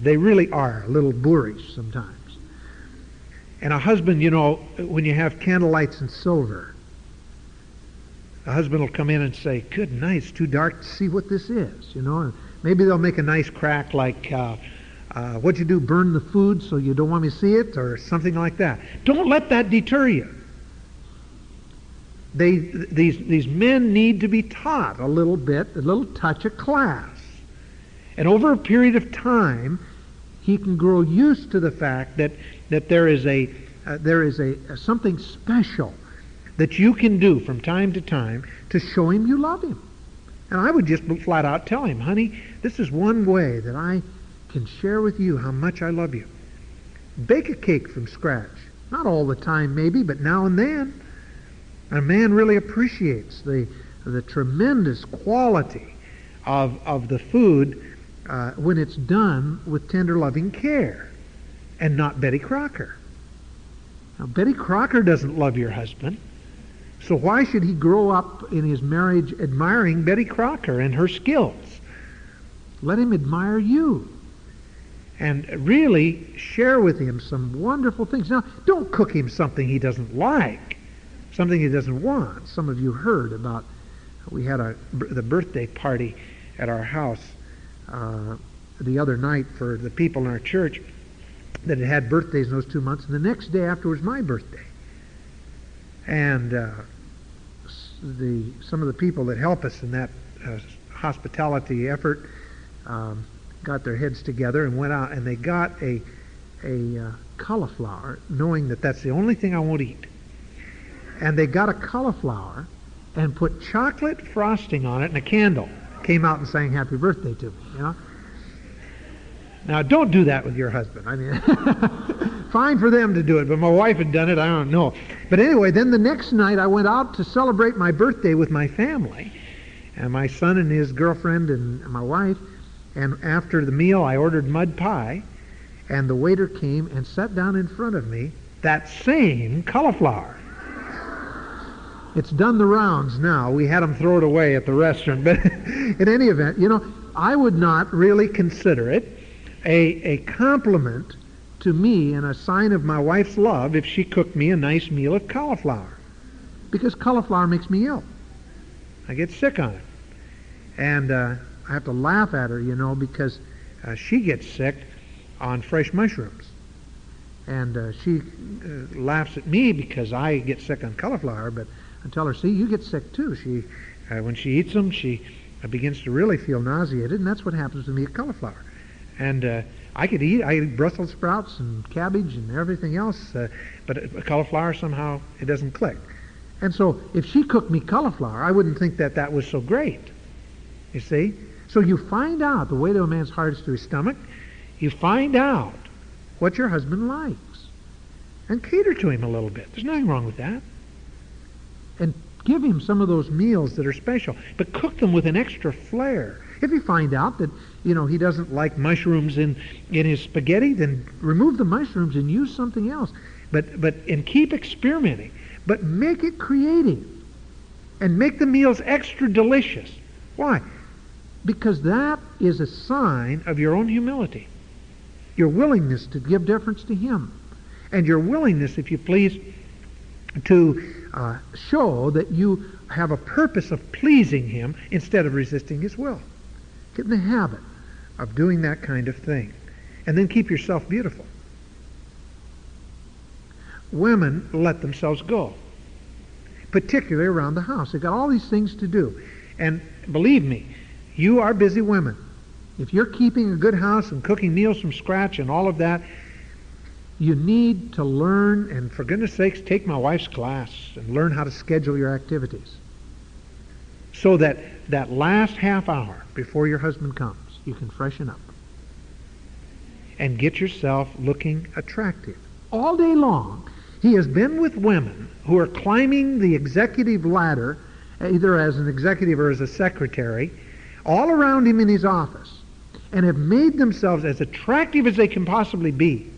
They really are a little boorish sometimes. And a husband, you know, when you have candlelights and silver, a husband will come in and say, "Good night, it's too dark to see what this is," you know. And maybe they'll make a nice crack like, uh, uh, "What'd you do? Burn the food so you don't want me to see it?" or something like that. Don't let that deter you. They, these, these men need to be taught a little bit, a little touch of class. And over a period of time, he can grow used to the fact that that there is a uh, there is a, something special that you can do from time to time to show him you love him. And I would just flat out tell him, honey, this is one way that I can share with you how much I love you. Bake a cake from scratch. Not all the time, maybe, but now and then. a man really appreciates the, the tremendous quality of, of the food uh, when it's done with tender, loving care and not Betty Crocker. Now, Betty Crocker doesn't love your husband. So why should he grow up in his marriage admiring Betty Crocker and her skills? Let him admire you. And really share with him some wonderful things. Now, don't cook him something he doesn't like, something he doesn't want. Some of you heard about, we had a, the birthday party at our house uh, the other night for the people in our church that had had birthdays in those two months, and the next day afterwards, my birthday. And uh, the some of the people that help us in that uh, hospitality effort um, got their heads together and went out and they got a a uh, cauliflower, knowing that that's the only thing I won't eat. And they got a cauliflower and put chocolate frosting on it and a candle. Came out and sang happy birthday to me, you know. Now, don't do that with your husband. I mean, fine for them to do it, but my wife had done it. I don't know. But anyway, then the next night I went out to celebrate my birthday with my family, and my son and his girlfriend and my wife. And after the meal, I ordered mud pie, and the waiter came and sat down in front of me that same cauliflower. It's done the rounds now. We had them throw it away at the restaurant, but in any event, you know, I would not really consider it a, a compliment to me and a sign of my wife's love if she cooked me a nice meal of cauliflower. Because cauliflower makes me ill. I get sick on it. And uh, I have to laugh at her, you know, because uh, she gets sick on fresh mushrooms. And uh, she uh, laughs at me because I get sick on cauliflower, but I tell her, see, you get sick too. She, uh, when she eats them, she uh, begins to really feel nauseated, and that's what happens to me at cauliflower. And uh, I could eat. I eat Brussels sprouts and cabbage and everything else, uh, but cauliflower somehow it doesn't click. And so if she cooked me cauliflower, I wouldn't think that that was so great. You see? So you find out the way to a man's heart is through his stomach. You find out what your husband likes and cater to him a little bit. There's nothing wrong with that. And give him some of those meals that are special, but cook them with an extra flair. If you find out that you know he doesn't like mushrooms in in his spaghetti, then remove the mushrooms and use something else. But but and keep experimenting, but make it creative, and make the meals extra delicious. Why? Because that is a sign of your own humility, your willingness to give deference to Him, and your willingness, if you please, to uh, show that you have a purpose of pleasing Him instead of resisting His will. Get in the habit of doing that kind of thing. And then keep yourself beautiful. Women let themselves go, particularly around the house. They've got all these things to do. And believe me, you are busy women. If you're keeping a good house and cooking meals from scratch and all of that, you need to learn, and for goodness sakes, take my wife's class and learn how to schedule your activities. So that that last half hour before your husband comes, you can freshen up and get yourself looking attractive. All day long, he has been with women who are climbing the executive ladder, either as an executive or as a secretary, all around him in his office, and have made themselves as attractive as they can possibly be.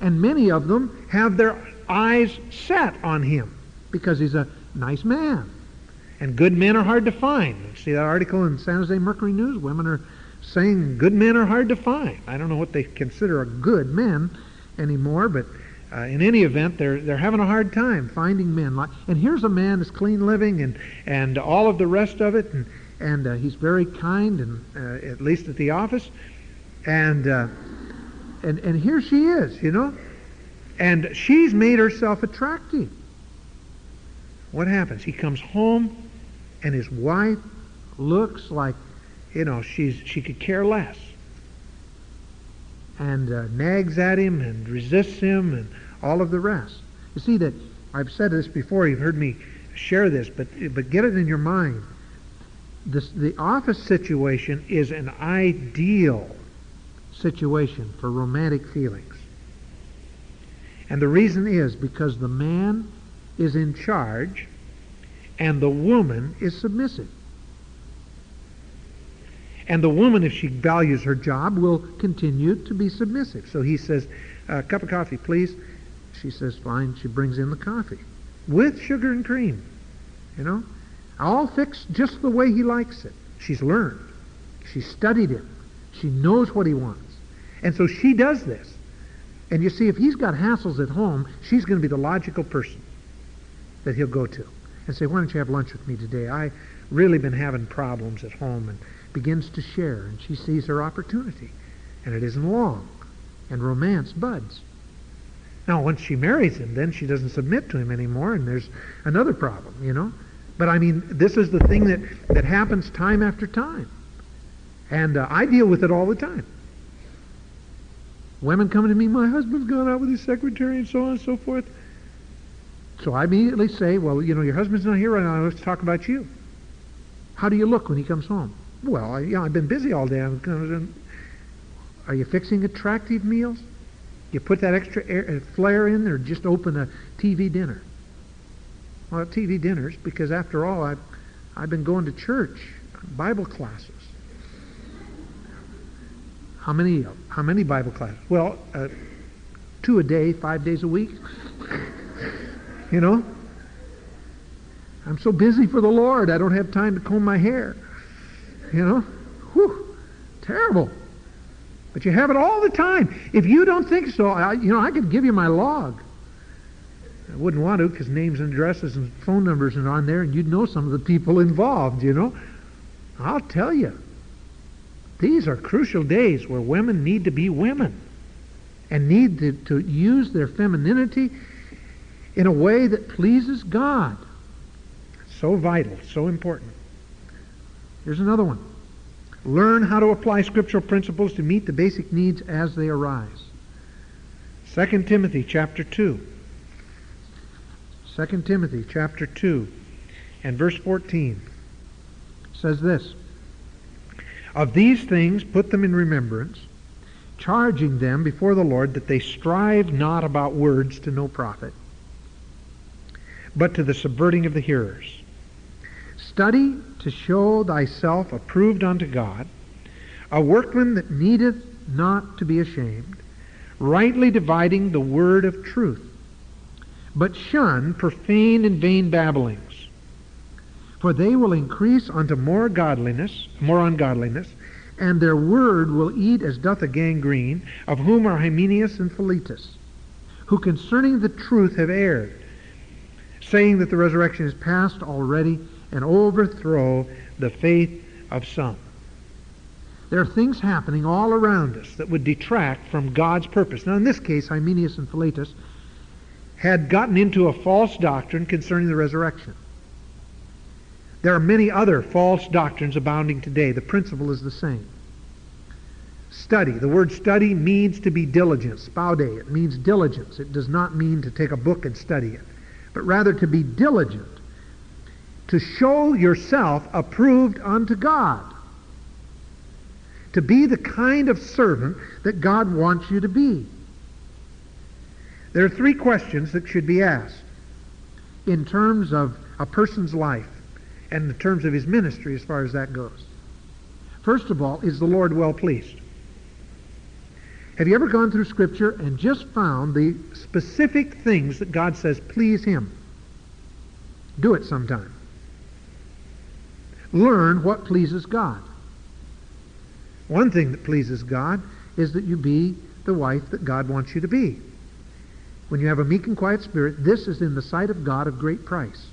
And many of them have their eyes set on him because he's a nice man. And good men are hard to find. See that article in San Jose Mercury News? Women are saying good men are hard to find. I don't know what they consider a good man anymore, but uh, in any event, they're they're having a hard time finding men. And here's a man that's clean living and and all of the rest of it, and and uh, he's very kind, and uh, at least at the office, and uh, and and here she is, you know, and she's made herself attractive. What happens? He comes home and his wife looks like, you know, she's she could care less, and uh, nags at him and resists him and all of the rest. You see that I've said this before. You've heard me share this, but but get it in your mind. This, the office situation is an ideal situation for romantic feelings. And the reason is because the man is in charge and the woman is submissive. And the woman, if she values her job, will continue to be submissive. So he says, a cup of coffee, please. She says, fine. She brings in the coffee with sugar and cream. You know? All fixed just the way he likes it. She's learned. She studied him. She knows what he wants. And so she does this. And you see, if he's got hassles at home, she's going to be the logical person that he'll go to and say, why don't you have lunch with me today? I really been having problems at home and begins to share and she sees her opportunity. And it isn't long. And romance buds. Now, once she marries him, then she doesn't submit to him anymore, and there's another problem, you know. But I mean, this is the thing that, that happens time after time. And uh, I deal with it all the time. Women coming to me, my husband's gone out with his secretary and so on and so forth. So I immediately say, well, you know, your husband's not here right now. Let's talk about you. How do you look when he comes home? Well, I, you know, I've been busy all day. Are you fixing attractive meals? You put that extra air, uh, flair in or just open a TV dinner? Well, TV dinners, because after all, I've, I've been going to church, Bible classes. How many, how many Bible classes? Well, uh, two a day, five days a week. you know? I'm so busy for the Lord, I don't have time to comb my hair. You know? Whew, terrible. But you have it all the time. If you don't think so, I, you know, I could give you my log. I wouldn't want to because names and addresses and phone numbers are on there, and you'd know some of the people involved, you know. I'll tell you. These are crucial days where women need to be women and need to, to use their femininity in a way that pleases God. So vital, so important. Here's another one. Learn how to apply scriptural principles to meet the basic needs as they arise. 2 Timothy chapter 2. 2 Timothy chapter 2 and verse 14 says this Of these things put them in remembrance, charging them before the Lord that they strive not about words to no profit, but to the subverting of the hearers. Study to show thyself approved unto God, a workman that needeth not to be ashamed, rightly dividing the word of truth. But shun profane and vain babblings, for they will increase unto more godliness, more ungodliness, and their word will eat as doth a gangrene, of whom are Hymenaeus and Philetus, who concerning the truth have erred, saying that the resurrection is past already, and overthrow the faith of some. There are things happening all around us that would detract from God's purpose. Now, in this case, Hymenaeus and Philetus had gotten into a false doctrine concerning the resurrection. There are many other false doctrines abounding today. The principle is the same. Study. The word study means to be diligent. Spaude. It means diligence. It does not mean to take a book and study it, but rather to be diligent to show yourself approved unto God. To be the kind of servant that God wants you to be. There are three questions that should be asked in terms of a person's life and the terms of his ministry as far as that goes. First of all, is the Lord well pleased? Have you ever gone through Scripture and just found the specific things that God says please Him? Do it sometime. Learn what pleases God. One thing that pleases God is that you be the wife that God wants you to be. When you have a meek and quiet spirit, this is in the sight of God of great price.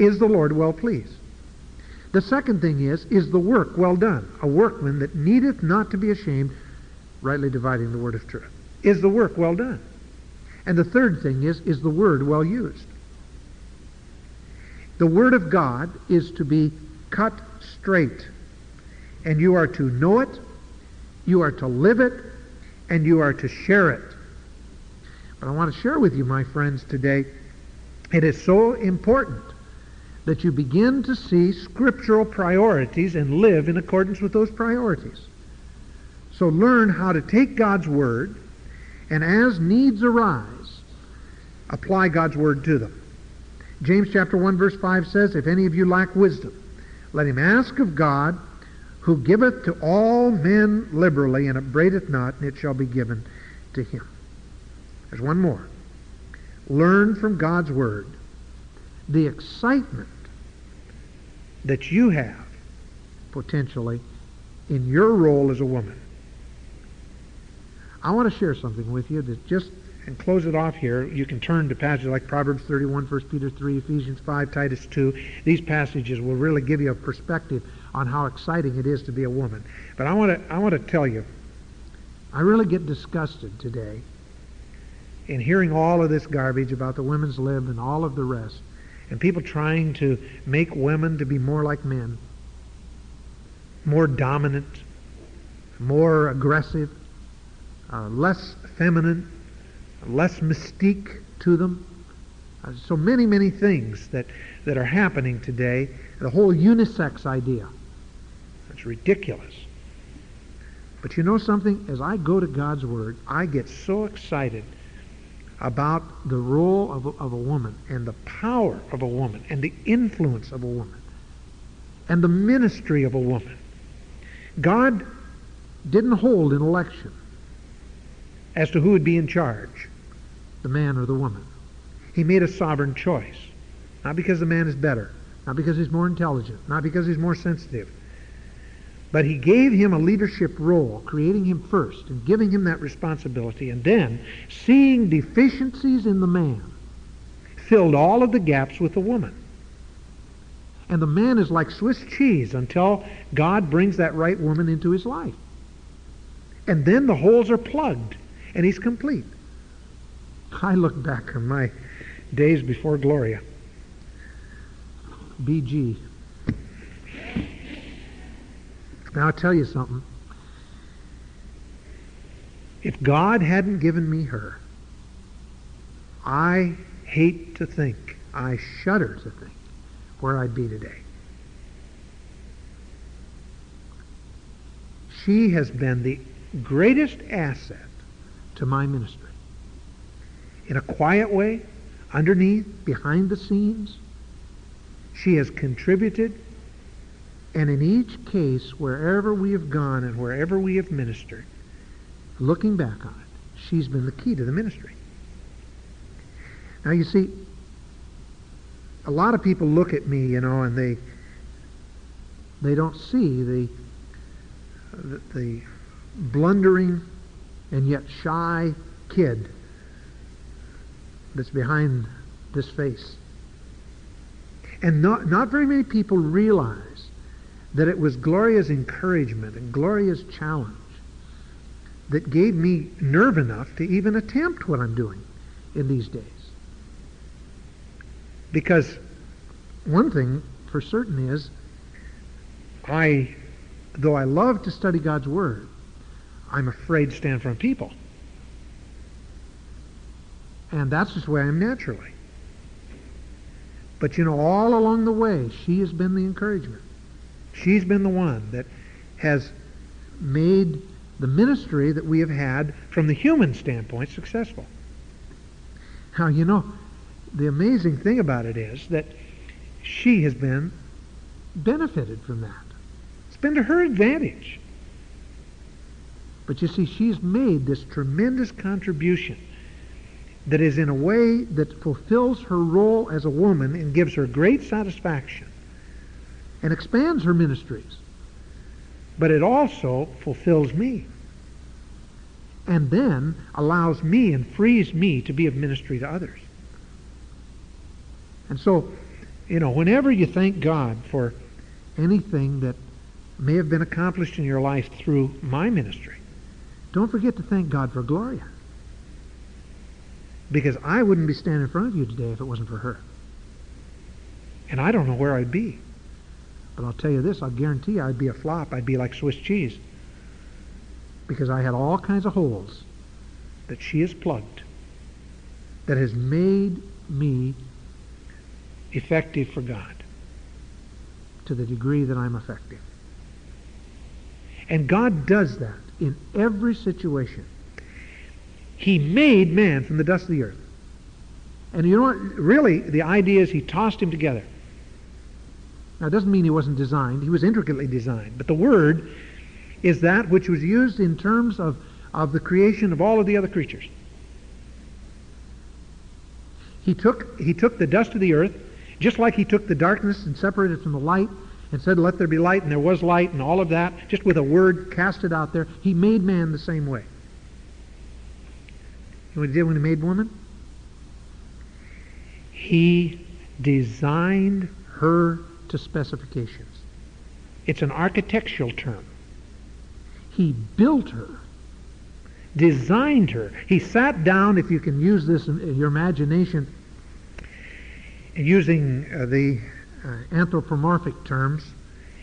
Is the Lord well pleased? The second thing is, is the work well done? A workman that needeth not to be ashamed, rightly dividing the word of truth. Is the work well done? And the third thing is, is the word well used? The Word of God is to be cut straight. And you are to know it, you are to live it, and you are to share it. But I want to share with you, my friends, today, it is so important that you begin to see scriptural priorities and live in accordance with those priorities. So learn how to take God's Word and as needs arise, apply God's Word to them. James chapter 1 verse 5 says, If any of you lack wisdom, let him ask of God, who giveth to all men liberally, and upbraideth not, and it shall be given to him. There's one more. Learn from God's Word the excitement that you have, potentially, in your role as a woman. I want to share something with you that just and close it off here. You can turn to passages like Proverbs 31, 1 Peter 3, Ephesians 5, Titus 2. These passages will really give you a perspective on how exciting it is to be a woman. But I want to I want to tell you, I really get disgusted today in hearing all of this garbage about the women's lib and all of the rest, and people trying to make women to be more like men, more dominant, more aggressive, uh, less feminine, less mystique to them. Uh, so many, many things that, that are happening today. The whole unisex idea. It's ridiculous. But you know something? As I go to God's Word, I get so excited about the role of a, of a woman and the power of a woman and the influence of a woman and the ministry of a woman. God didn't hold an election as to who would be in charge, the man or the woman. He made a sovereign choice. Not because the man is better, not because he's more intelligent, not because he's more sensitive. But he gave him a leadership role, creating him first and giving him that responsibility, and then, seeing deficiencies in the man, filled all of the gaps with the woman. And the man is like Swiss cheese until God brings that right woman into his life. And then the holes are plugged and he's complete. I look back on my days before Gloria. BG. Now I'll tell you something. If God hadn't given me her, I hate to think, I shudder to think where I'd be today. She has been the greatest asset to my ministry. In a quiet way, underneath, behind the scenes, she has contributed, and in each case, wherever we have gone and wherever we have ministered, looking back on it, she's been the key to the ministry. Now, you see, a lot of people look at me, you know, and they they don't see the the, the blundering and yet shy kid that's behind this face. And not, not very many people realize that it was Gloria's encouragement and Gloria's challenge that gave me nerve enough to even attempt what I'm doing in these days. Because one thing for certain is, I, though I love to study God's Word, I'm afraid to stand in front of people. And that's just the way I am naturally. But you know, all along the way, she has been the encouragement. She's been the one that has made the ministry that we have had from the human standpoint successful. Now, you know, the amazing thing about it is that she has been benefited from that. It's been to her advantage. But you see, she's made this tremendous contribution that is in a way that fulfills her role as a woman and gives her great satisfaction and expands her ministries. But it also fulfills me and then allows me and frees me to be of ministry to others. And so, you know, whenever you thank God for anything that may have been accomplished in your life through my ministry, don't forget to thank God for Gloria. Because I wouldn't be standing in front of you today if it wasn't for her. And I don't know where I'd be. But I'll tell you this, I'll guarantee I'd be a flop. I'd be like Swiss cheese. Because I had all kinds of holes that she has plugged that has made me effective for God to the degree that I'm effective. And God does that in every situation. He made man from the dust of the earth. And you know what? Really, the idea is he tossed him together. Now, it doesn't mean he wasn't designed. He was intricately designed. But the word is that which was used in terms of, of the creation of all of the other creatures. He took, he took the dust of the earth, just like he took the darkness and separated it from the light, and said, Let there be light, and there was light, and all of that, just with a word, cast it out there. He made man the same way. You know what he did when he made woman? He designed her to specifications. It's an architectural term. He built her, designed her. He sat down, if you can use this in your imagination, using uh, the uh, anthropomorphic terms,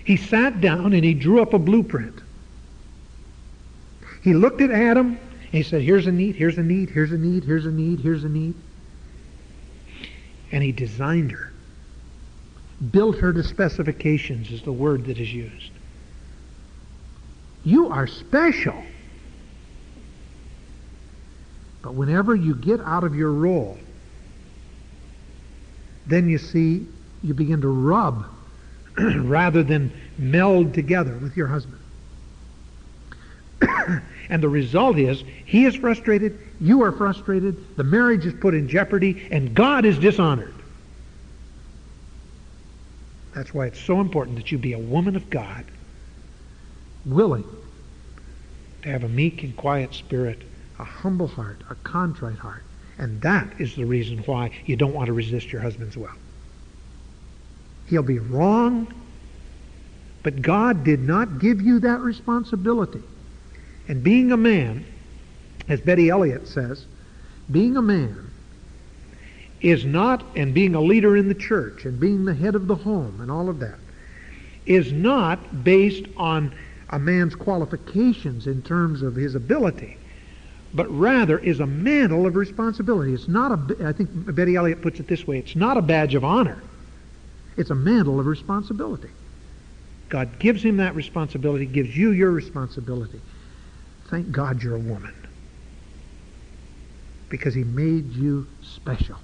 he sat down and he drew up a blueprint. He looked at Adam and he said, Here's a need, here's a need, here's a need, here's a need, here's a need. And he designed her. Built her to specifications is the word that is used. You are special. But whenever you get out of your role, then you see you begin to rub rather than meld together with your husband. and the result is he is frustrated, you are frustrated, the marriage is put in jeopardy, and God is dishonored. That's why it's so important that you be a woman of God, willing to have a meek and quiet spirit, a humble heart, a contrite heart. And that is the reason why you don't want to resist your husband's will. He'll be wrong, but God did not give you that responsibility. And being a man, as Betty Elliot says, being a man is not, and being a leader in the church, and being the head of the home, and all of that, is not based on a man's qualifications in terms of his ability, but rather is a mantle of responsibility. It's not a, I think Betty Elliot puts it this way, it's not a badge of honor. It's a mantle of responsibility. God gives him that responsibility, gives you your responsibility. Thank God you're a woman. Because he made you special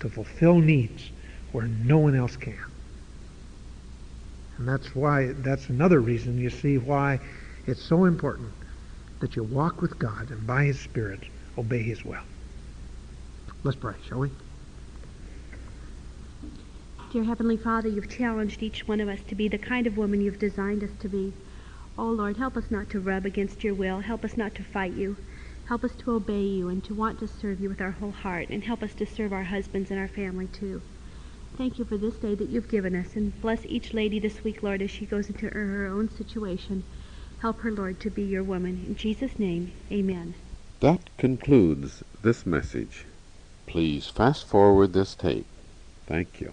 to fulfill needs where no one else can. And that's why, that's another reason you see why it's so important that you walk with God and by his Spirit obey his will. Let's pray, shall we? Dear Heavenly Father, you've challenged each one of us to be the kind of woman you've designed us to be. Oh Lord, help us not to rub against your will. Help us not to fight you. Help us to obey you and to want to serve you with our whole heart. And help us to serve our husbands and our family too. Thank you for this day that you've given us. And bless each lady this week, Lord, as she goes into her own situation. Help her, Lord, to be your woman. In Jesus' name, amen. That concludes this message. Please fast forward this tape. Thank you.